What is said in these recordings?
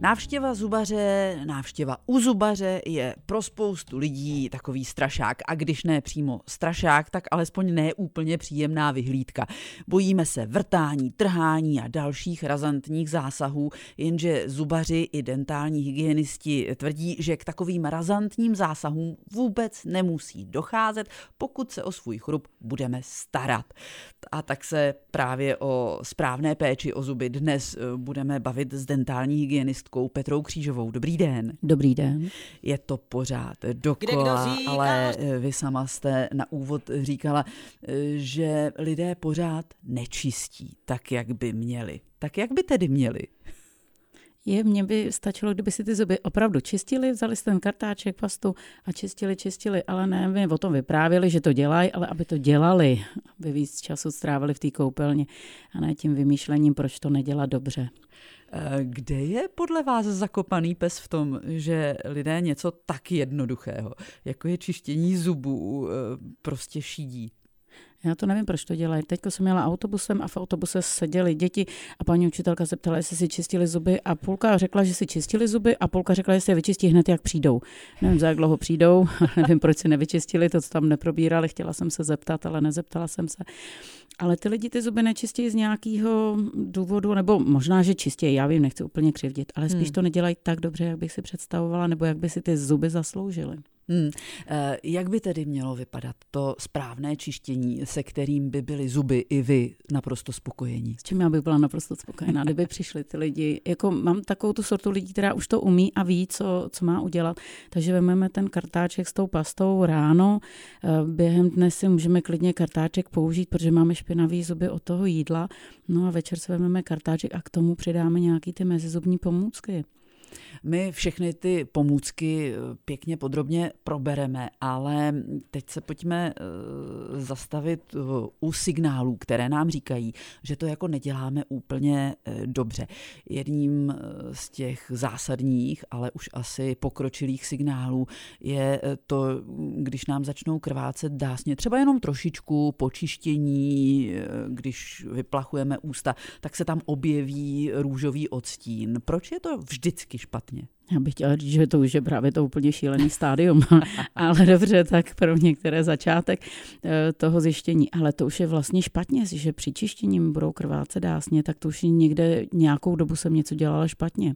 Návštěva zubaře, návštěva u zubaře je pro spoustu lidí takový strašák. A když ne přímo strašák, tak alespoň ne úplně příjemná vyhlídka. Bojíme se vrtání, trhání a dalších razantních zásahů, jenže zubaři i dentální hygienisti tvrdí, že k takovým razantním zásahům vůbec nemusí docházet, pokud se o svůj chrup budeme starat. A tak se právě o správné péči o zuby dnes eh, budeme bavit s dentální hygienistkou Petrou Křížovou. Dobrý den. Dobrý den. Je to pořád dokola, ale eh, vy sama jste na úvod říkala, eh, že lidé pořád nečistí tak, jak by měli. Tak jak by tedy měli? Je, mně by stačilo, kdyby si ty zuby opravdu čistili, vzali si ten kartáček, pastu a čistili, čistili, ale ne, my o tom vyprávěli, že to dělají, ale aby to dělali, aby víc času strávili v té koupelně a ne tím vymýšlením, proč to nedělat dobře. Eh, kde je podle vás zakopaný pes v tom, že lidé něco tak jednoduchého, jako je čištění zubů, eh, prostě šídí? Já to nevím, proč to dělají. Teď jsem měla autobusem a v autobuse seděly děti a paní učitelka se ptala, jestli si čistili zuby a půlka řekla, že si čistili zuby a půlka řekla, že si je vyčistí hned, jak přijdou. Nevím, za jak dlouho přijdou, nevím, proč si nevyčistili, to, co tam neprobírali, chtěla jsem se zeptat, ale nezeptala jsem se. Ale ty lidi ty zuby nečistí z nějakého důvodu, nebo možná, že čistě, já vím, nechci úplně křivdit, ale spíš hmm. to nedělají tak dobře, jak bych si představovala, nebo jak by si ty zuby zasloužily. Hmm. Eh, jak by tedy mělo vypadat to správné čištění, se kterým by byly zuby i vy naprosto spokojení? S čím já bych byla naprosto spokojená, kdyby přišli ty lidi. Jako mám takovou tu sortu lidí, která už to umí a ví, co, co má udělat. Takže vezmeme ten kartáček s tou pastou ráno. Eh, během dne si můžeme klidně kartáček použít, protože máme špinavý zuby od toho jídla. No a večer si vezmeme kartáček a k tomu přidáme nějaký ty mezizubní pomůcky. My všechny ty pomůcky eh, pěkně podrobně probereme, ale teď se pojďme eh, zastavit eh, u signálů, které nám říkají, že to jako neděláme úplně dobře. Jedním z těch zásadních, ale už asi pokročilých signálů je to, když nám začnou krvácet dásně, třeba jenom trošičku počištění, když vyplachujeme ústa, tak se tam objeví růžový odstín. Proč je to vždycky. Já bych chtěla říct, že to už je právě to úplně šílený stádium, ale dobře, tak pro některé začátek eh, toho zjištění. Ale to už je vlastně špatně, že při čištěním budou krvácet dásně, tak to už někde nějakou dobu jsem něco dělala špatně.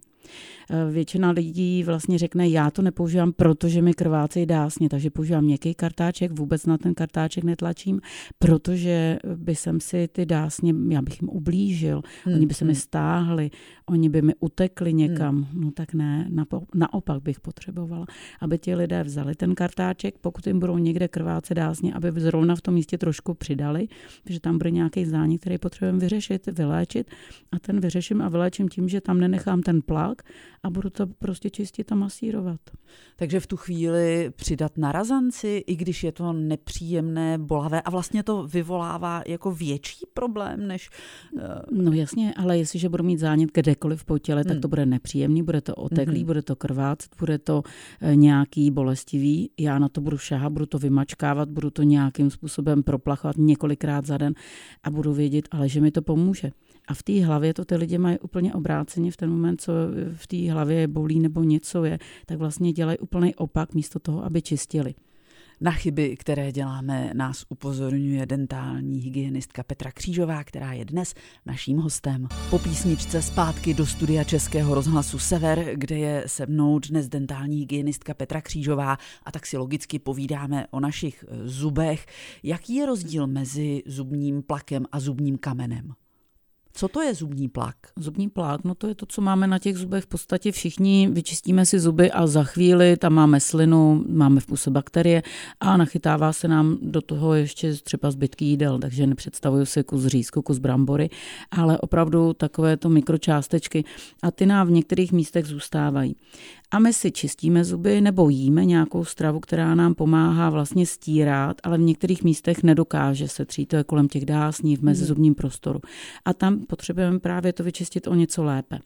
Eh, většina lidí vlastně řekne, já to nepoužívám, protože mi krvácejí dásně, takže používám měkký kartáček, vůbec na ten kartáček netlačím, protože by jsem si ty dásně, já bych jim ublížil, hmm. oni by se mi hmm. stáhli, oni by mi utekli někam, hmm. no tak ne, naopak bych potřebovala, aby ti lidé vzali ten kartáček, pokud jim budou někde krvácet dásně, aby zrovna v tom místě trošku přidali, že tam bude nějaký zánik, který potřebujeme vyřešit, vyléčit a ten vyřeším a vyléčím tím, že tam nenechám ten plak a budu to prostě čistit a masírovat. Takže v tu chvíli přidat na razanci, i když je to nepříjemné, bolavé a vlastně to vyvolává jako větší problém než... Uh... No jasně, ale jestliže budu mít zánět kdekoliv po těle, tak hmm. to bude nepříjemný, bude to oteklý, hmm. bude to krvácet, bude to eh, nějaký bolestivý. Já na to budu šahat, budu to vymačkávat, budu to nějakým způsobem proplachovat několikrát za den a budu vědět, ale že mi to pomůže. A v té hlavě to ty lidi mají úplně obráceně v ten moment, co v té hlavě bolí nebo něco je, tak vlastně dělají úplný opak místo toho, aby čistili. Na chyby, které děláme, nás upozorňuje dentální hygienistka Petra Křížová, která je dnes naším hostem. Po písničce zpátky do studia Českého rozhlasu Sever, kde je se mnou dnes dentální hygienistka Petra Křížová a tak si logicky povídáme o našich zubech. Jaký je rozdíl mezi zubním plakem a zubním kamenem? Co to je zubní plak? Zubní plak, no to je to, co máme na těch zubech v podstatě všichni. Vyčistíme si zuby a za chvíli tam máme slinu, máme v puse bakterie a nachytává se nám do toho ještě třeba zbytky jídel, takže nepředstavuju si kus řízku, kus brambory, ale opravdu takové to mikročástečky a ty nám v některých místech zůstávají a my si čistíme zuby nebo jíme nějakou stravu, která nám pomáhá vlastně stírat, ale v některých místech nedokáže se třít, to je kolem těch dásní v mezizubním prostoru. A tam potřebujeme právě to vyčistit o něco lépe.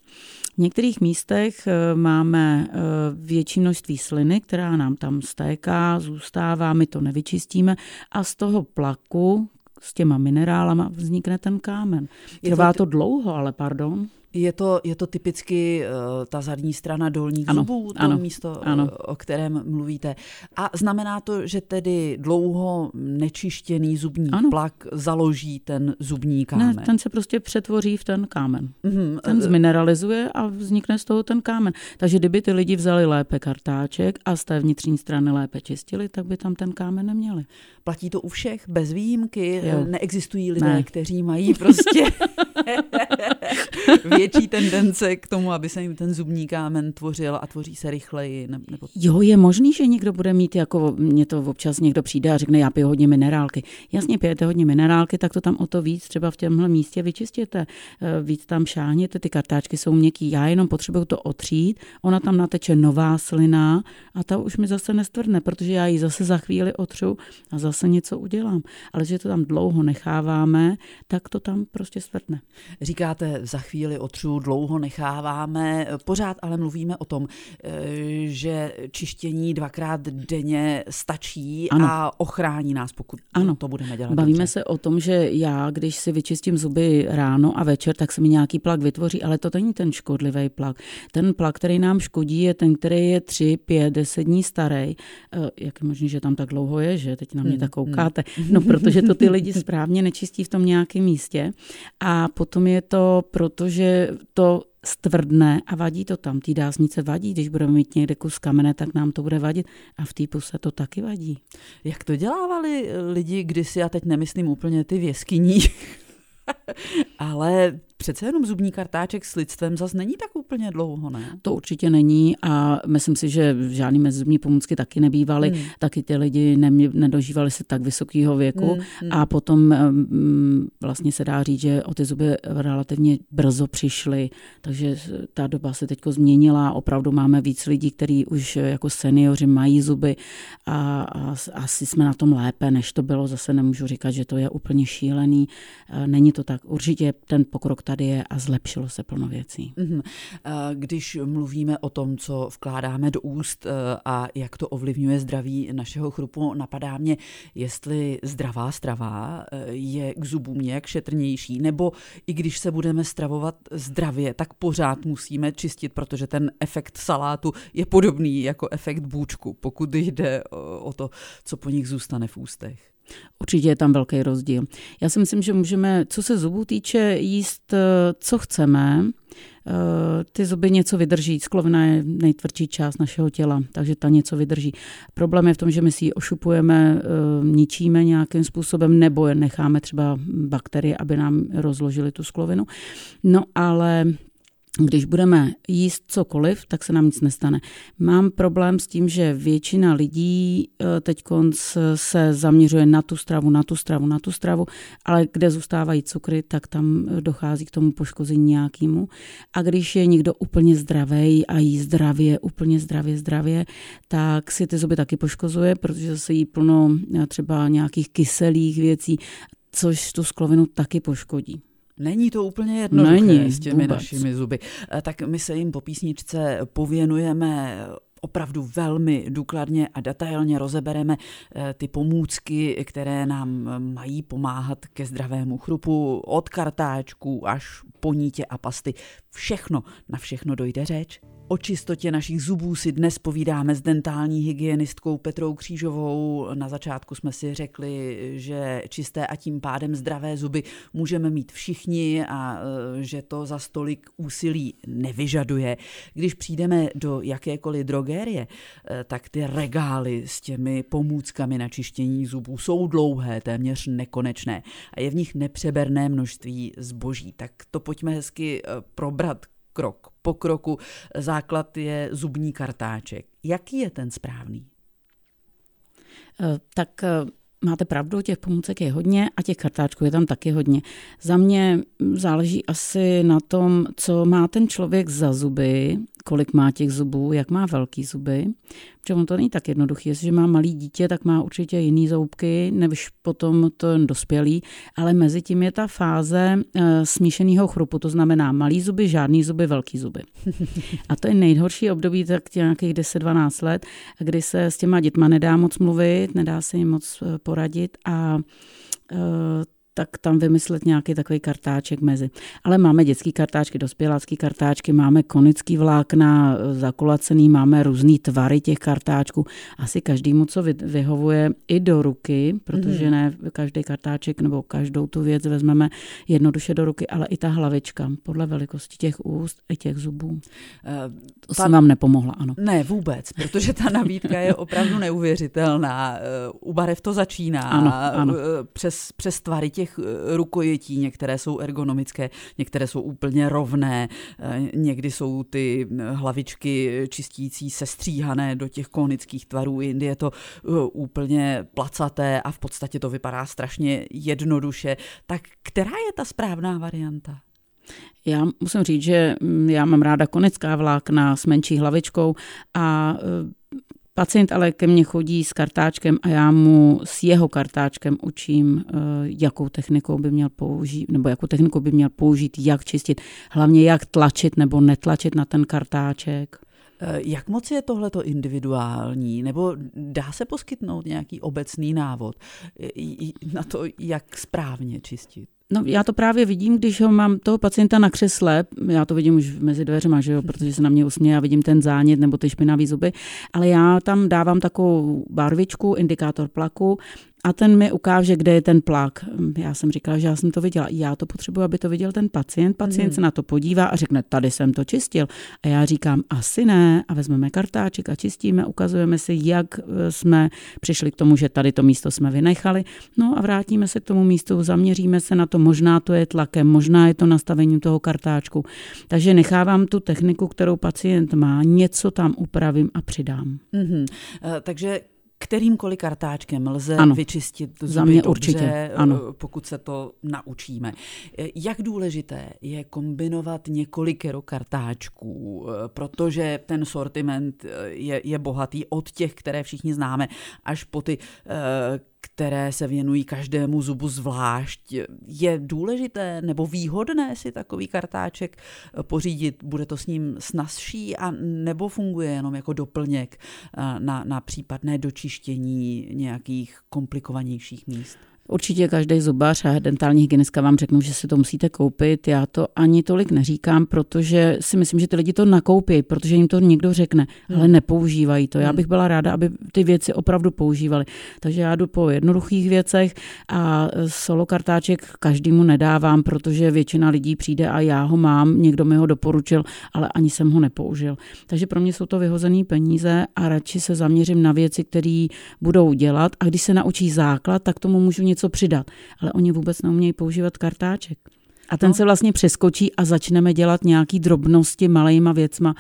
V některých místech eh, máme eh, větší množství sliny, která nám tam stéká, zůstává, my to nevyčistíme a z toho plaku, s těma minerálama vznikne ten kámen. Trvá to dlouho, ale pardon. Je to, je to typicky uh, ta zadní strana dolních ano, zubů, to ano, místo, ano. o kterém mluvíte. A znamená to, že tedy dlouho nečištěný zubní ano. plak založí ten zubní kámen? Ne, ten se prostě přetvoří v ten kámen. Mm-hmm. Ten zmineralizuje a vznikne z toho ten kámen. Takže kdyby ty lidi vzali lépe kartáček a z té vnitřní strany lépe čistili, tak by tam ten kámen neměli. Platí to u všech, bez výjimky? Jo. Neexistují lidé, ne. kteří mají prostě větší tendence k tomu, aby se jim ten zubní kámen tvořil a tvoří se rychleji? Nebo... Jo, je možný, že někdo bude mít, jako mě to občas někdo přijde a řekne, já piju hodně minerálky. Jasně, pijete hodně minerálky, tak to tam o to víc třeba v těmhle místě vyčistěte. Eh, víc tam šáhněte, ty kartáčky jsou měkký. Já jenom potřebuju to otřít, ona tam nateče nová slina a ta už mi zase nestvrdne, protože já ji zase za chvíli otřu a zase něco udělám. Ale že to tam dlouho necháváme, tak to tam prostě stvrdne. Říkáte, za chvíli otřu, dlouho necháváme, pořád ale mluvíme o tom, eh, že čištění dvakrát denně stačí ano. a ochrání nás, pokud ano. to budeme dělat. Bavíme dobře. se o tom, že já, když si vyčistím zuby ráno a večer, tak se mi nějaký plak vytvoří, ale to není ten škodlivý plak. Ten plak, který nám škodí, je ten, který je 3, 5, 10 dní starý. Eh, jak je možné, že tam tak dlouho je, že teď na mě hmm, tak hmm. koukáte? No, protože to ty lidi správně nečistí v tom nějakém místě. A potom je to, protože to stvrdne a vadí to tam. Tý dásnice vadí, když budeme mít někde kus kamene, tak nám to bude vadit. A v té puse to taky vadí. Jak to dělávali lidi kdysi, já teď nemyslím úplně ty věskyní, ale přece jenom zubní kartáček s lidstvem zas není tak úplně dlouho, ne? To určitě není a myslím si, že žádný mezizubní pomůcky taky nebývaly. Hmm. Taky ty lidi ne, nedožívali se tak vysokého věku hmm, hmm. a potom um, vlastně se dá říct, že o ty zuby relativně brzo přišly, takže ta doba se teď změnila. Opravdu máme víc lidí, kteří už jako seniori mají zuby a, a asi jsme na tom lépe, než to bylo. Zase nemůžu říkat, že to je úplně šílený. Není to tak. Určitě ten pokrok tady je a zlepšilo se plno věcí. Mm-hmm. Když mluvíme o tom, co vkládáme do úst eh, a jak to ovlivňuje zdraví našeho chrupu, napadá mě, jestli zdravá strava eh, je k zubům nějak šetrnější, nebo i když se budeme stravovat zdravě, tak pořád musíme čistit, protože ten efekt salátu je podobný jako efekt bůčku, pokud jde o to, co po nich zůstane v ústech. Určitě je tam velký rozdíl. Já si myslím, že můžeme, co se zubů týče, jíst, eh, co chceme. Eh, ty zuby něco vydrží. Sklovina je nejtvrdší část našeho těla, takže ta něco vydrží. Problém je v tom, že my si ji ošupujeme, eh, ničíme nějakým způsobem, nebo necháme třeba bakterie, aby nám rozložili tu sklovinu. No ale když budeme jíst cokoliv, tak se nám nic nestane. Mám problém s tím, že většina lidí eh, teď se zaměřuje na tu stravu, na tu stravu, na tu stravu, ale kde zůstávají cukry, tak tam dochází k tomu poškození nějakému. A když je někdo úplně zdravý a jí zdravě, úplně zdravě, zdravě, tak si ty zuby taky poškozuje, protože se jí plno eh, třeba nějakých kyselých věcí, což tu sklovinu taky poškodí. Není to úplně jednoduché Není, s těmi vůbec. našimi zuby. Eh, tak my se jim po písničce pověnujeme opravdu velmi důkladně a detailně rozebereme eh, ty pomůcky, které nám mají pomáhat ke zdravému chrupu, od kartáčků až po nítě a pasty. Všechno, na všechno dojde řeč. O čistotě našich zubů si dnes povídáme s dentální hygienistkou Petrou Křížovou. Na začátku jsme si řekli, že čisté a tím pádem zdravé zuby můžeme mít všichni a e, že to za stolik úsilí nevyžaduje. Když přijdeme do jakékoliv drogérie, e, tak ty regály s těmi pomůckami na čištění zubů jsou dlouhé, téměř nekonečné a je v nich nepřeberné množství zboží. Tak to pojďme hezky e, probrat krok po kroku. Základ je zubní kartáček. Jaký je ten správný? Eh, tak eh, máte pravdu, těch pomůcek je hodně a těch kartáčků je tam taky hodně. Za mě záleží asi na tom, co má ten člověk za zuby, kolik má těch zubů, jak má velký zuby. Protože on to není tak jednoduché. Jestliže má malý dítě, tak má určitě jiný zoubky, než potom ten dospělý, ale mezi tím je ta fáze e, smíšeného chrupu, to znamená malý zuby, žádný zuby, velký zuby. A to je nejhorší období tak nějakých 10-12 let, kdy se s těma dětma nedá moc mluvit, nedá se jim moc eh, poradit a e, tak tam vymyslet nějaký takový kartáček mezi. Ale máme dětský kartáčky, dospělácký kartáčky, máme konický vlákna zakulacený, máme různý tvary těch kartáčků. Asi každému, co vyhovuje i do ruky, protože mhm. ne každý kartáček nebo každou tu věc vezmeme jednoduše do ruky, ale i ta hlavička podle velikosti těch úst i těch zubů. Uh, to jsem vám nepomohla, ano. Ne, vůbec, protože ta nabídka je opravdu neuvěřitelná. U barev to začíná. Ano, ano. Přes, přes tvary těch rukojetí, některé jsou ergonomické, některé jsou úplně rovné, někdy jsou ty hlavičky čistící sestříhané do těch konických tvarů, jindy je to úplně placaté a v podstatě to vypadá strašně jednoduše. Tak která je ta správná varianta? Já musím říct, že mm, já mám ráda konická vlákna s menší hlavičkou a Pacient ale ke mně chodí s kartáčkem a já mu s jeho kartáčkem učím, e, jakou technikou by měl použít, nebo jakou techniku by měl použít, jak čistit, hlavně jak tlačit nebo netlačit na ten kartáček. E, jak moc je tohleto individuální, nebo dá se poskytnout nějaký obecný návod na to, jak správně čistit? No, já to právě vidím, když ho mám toho pacienta na křesle, já to vidím už mezi dveřma, že jo, protože se na mě usměje, já vidím ten zánět nebo ty špinavý zuby, ale já tam dávám takovou barvičku, indikátor plaku a ten mi ukáže, kde je ten plak. Já jsem říkala, že já jsem to viděla. Já to potřebuji, aby to viděl ten pacient. Pacient mm. se na to podívá a řekne, tady jsem to čistil. A já říkám, asi ne. A vezmeme kartáček a čistíme, ukazujeme si, jak e, jsme přišli k tomu, že tady to místo jsme vynechali. No a vrátíme se k tomu místu, zaměříme se na to, možná to je tlakem, možná je to nastavením toho kartáčku. Takže nechávám tu techniku, kterou pacient má, něco tam upravím a přidám. Mm-hmm. Takže kterýmkoliv kartáčkem lze ano. vyčistit zuby Za mě dobře, určitě. Ano. Eh, pokud se to naučíme. Eh, jak důležité je kombinovat několikero kartáčků, eh, protože ten sortiment je, je bohatý od těch, které všichni známe, až po ty, které se věnují každému zubu zvlášť. Je důležité nebo výhodné si takový kartáček pořídit? Bude to s ním snazší a nebo funguje jenom jako doplněk na, na případné dočištění nějakých komplikovanějších míst? Určitě každý zubař a dentální hygienistka vám řeknou, že si to musíte koupit. Já to ani tolik neříkám, protože si myslím, že ty lidi to nakoupí, protože jim to někdo řekne, hmm. ale nepoužívají to. Já hmm. bych byla ráda, aby ty věci opravdu používali. Takže já jdu po jednoduchých věcech a solo kartáček každému nedávám, protože většina lidí přijde a já ho mám, někdo mi ho doporučil, ale ani jsem ho nepoužil. Takže pro mě jsou to vyhozené peníze a radši se zaměřím na věci, které budou dělat a když se naučí základ, tak tomu můžu něco přidat. Ale oni vůbec neumějí používat kartáček. A ten no. se vlastně přeskočí a začneme dělat nějaký drobnosti malejma věcma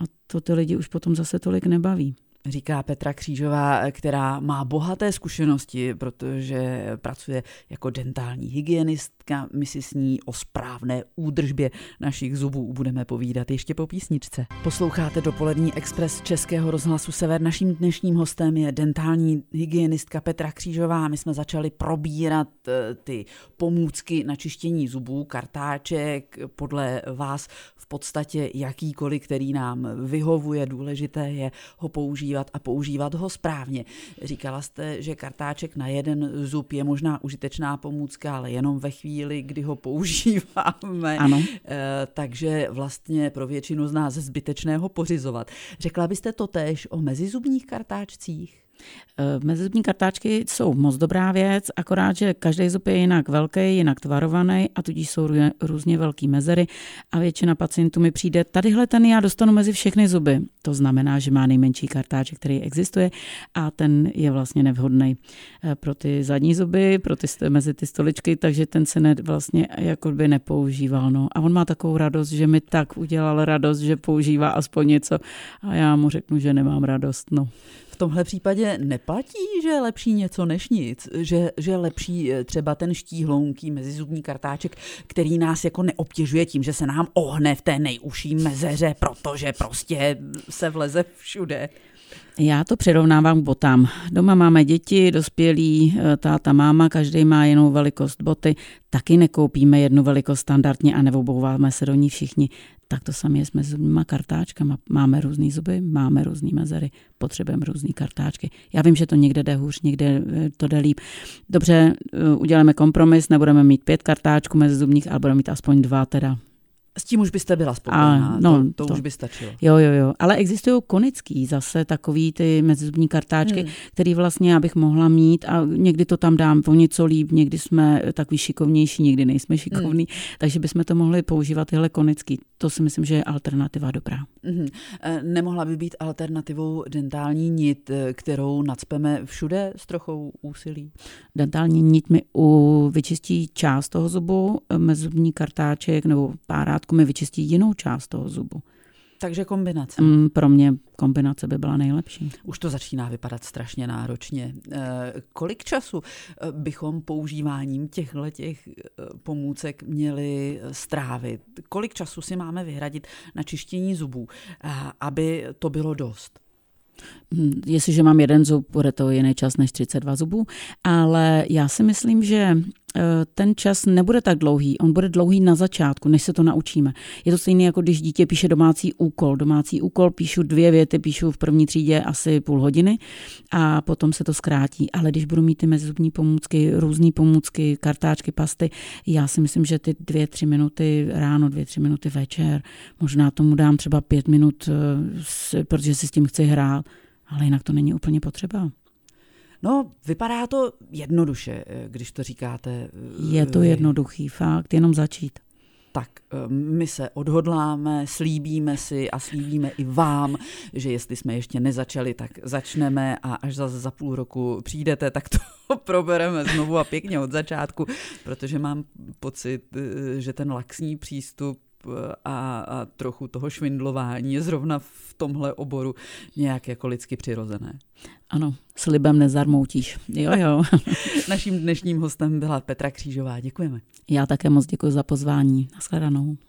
a to ty lidi už potom zase tolik nebaví říká Petra Křížová, která má bohaté zkušenosti, protože pracuje jako dentální hygienistka. My si s ní o správné údržbě našich zubů budeme povídat ještě po písničce. Posloucháte dopolední Express Českého rozhlasu Sever. Naším dnešním hostem je dentální hygienistka Petra Křížová. My jsme začali probírat eh, ty pomůcky na čištění zubů, kartáček, podle vás v podstatě jakýkoliv, který nám vyhovuje. Důležité je ho používat a používat ho správně. Říkala jste, že kartáček na jeden zub je možná užitečná pomůcka, ale jenom ve chvíli, kdy ho používáme. Ano. E, takže vlastně pro většinu z nás zbytečného pořizovat. Řekla byste to též o mezizubních kartáčcích? Eh, mezizubní kartáčky jsou moc dobrá věc, akorát, že každý zub je jinak velký, jinak tvarovaný a tudíž jsou různě velký mezery a většina pacientů mi přijde, tadyhle ten já dostanu mezi všechny zuby. To znamená, že má nejmenší kartáček, který existuje a ten je vlastně nevhodný eh, pro ty zadní zuby, pro ty, mezi ty stoličky, takže ten se ne, vlastně jako by nepoužíval. No. A on má takovou radost, že mi tak udělal radost, že používá aspoň něco a já mu řeknu, že nemám radost. No tomhle případě neplatí, že je lepší něco než nic, že, že je lepší eh, třeba ten štíhlounký mezizubní kartáček, který nás jako neobtěžuje tím, že se nám ohne v té nejužší mezeře, protože prostě se vleze všude. Já to přirovnávám k botám. Doma máme děti, dospělí, eh, táta, máma, každý má jinou velikost boty. Taky nekoupíme jednu velikost standardně a neobouváme se do ní všichni Tak to samé je s mezizubníma kartáčkama. Máme různé zuby, máme různé mezery, potřebujeme různé kartáčky. Já vím, že to někde jde hůř, někde eh, to jde líp. Dobře, eh, uděláme kompromis, nebudeme mít pět kartáčků mezizubních, ale budeme mít aspoň dva teda. S tím už byste byla spokojená, a, no, to, to, to už by stačilo. Jo, jo, jo, ale existují konický zase takový ty mezizubní kartáčky, hmm. který vlastně já bych mohla mít a někdy to tam dám o něco líp, někdy jsme takový šikovnější, někdy nejsme šikovní, hmm. takže bychom to mohli používat tyhle konický. To si myslím, že je alternativa dobrá. Hmm. Nemohla by být alternativou dentální nit, eh, kterou nadspeme všude s trochou úsilí? Dentální nit mi u vyčistí část toho zubu, eh, mezizubní kartáček nebo párátko mi vyčistí jinou část toho zubu. Takže kombinace. Mm, pro mě kombinace by byla nejlepší. Už to začíná vypadat strašně náročně. E, kolik času eh, bychom používáním těchto těch eh, pomůcek měli strávit? Kolik času si máme vyhradit na čištění zubů, aby to bylo dost? Hm, jestliže mám jeden zub, bude to jiný čas než 32 zubů, ale já si myslím, že ten čas nebude tak dlouhý, on bude dlouhý na začátku, než se to naučíme. Je to stejné, jako když dítě píše domácí úkol. Domácí úkol píšu dvě věty, píšu v první třídě asi půl hodiny a potom se to zkrátí. Ale když budu mít ty mezizubní pomůcky, různé pomůcky, kartáčky, pasty, já si myslím, že ty dvě, tři minuty ráno, dvě, tři minuty večer, možná tomu dám třeba pět minut, eh, protože si s tím chci hrát ale jinak to není úplně potřeba. No, vypadá to jednoduše, eh, když to říkáte. Eh, je to jednoduchý fakt, jenom začít. Tak eh, my se odhodláme, slíbíme si a slíbíme i vám, že jestli jsme ještě nezačali, tak začneme a až za, za půl roku přijdete, tak to probereme znovu a pěkně od začátku, protože mám pocit, že ten laxní přístup a, a trochu toho švindlování je zrovna v tomhle oboru nějak jako lidsky přirozené. Ano, slibem nezarmoutíš. Jo, jo. Naším dnešním hostem byla Petra Křížová. Děkujeme. Já také moc děkuji za pozvání. Naschledanou.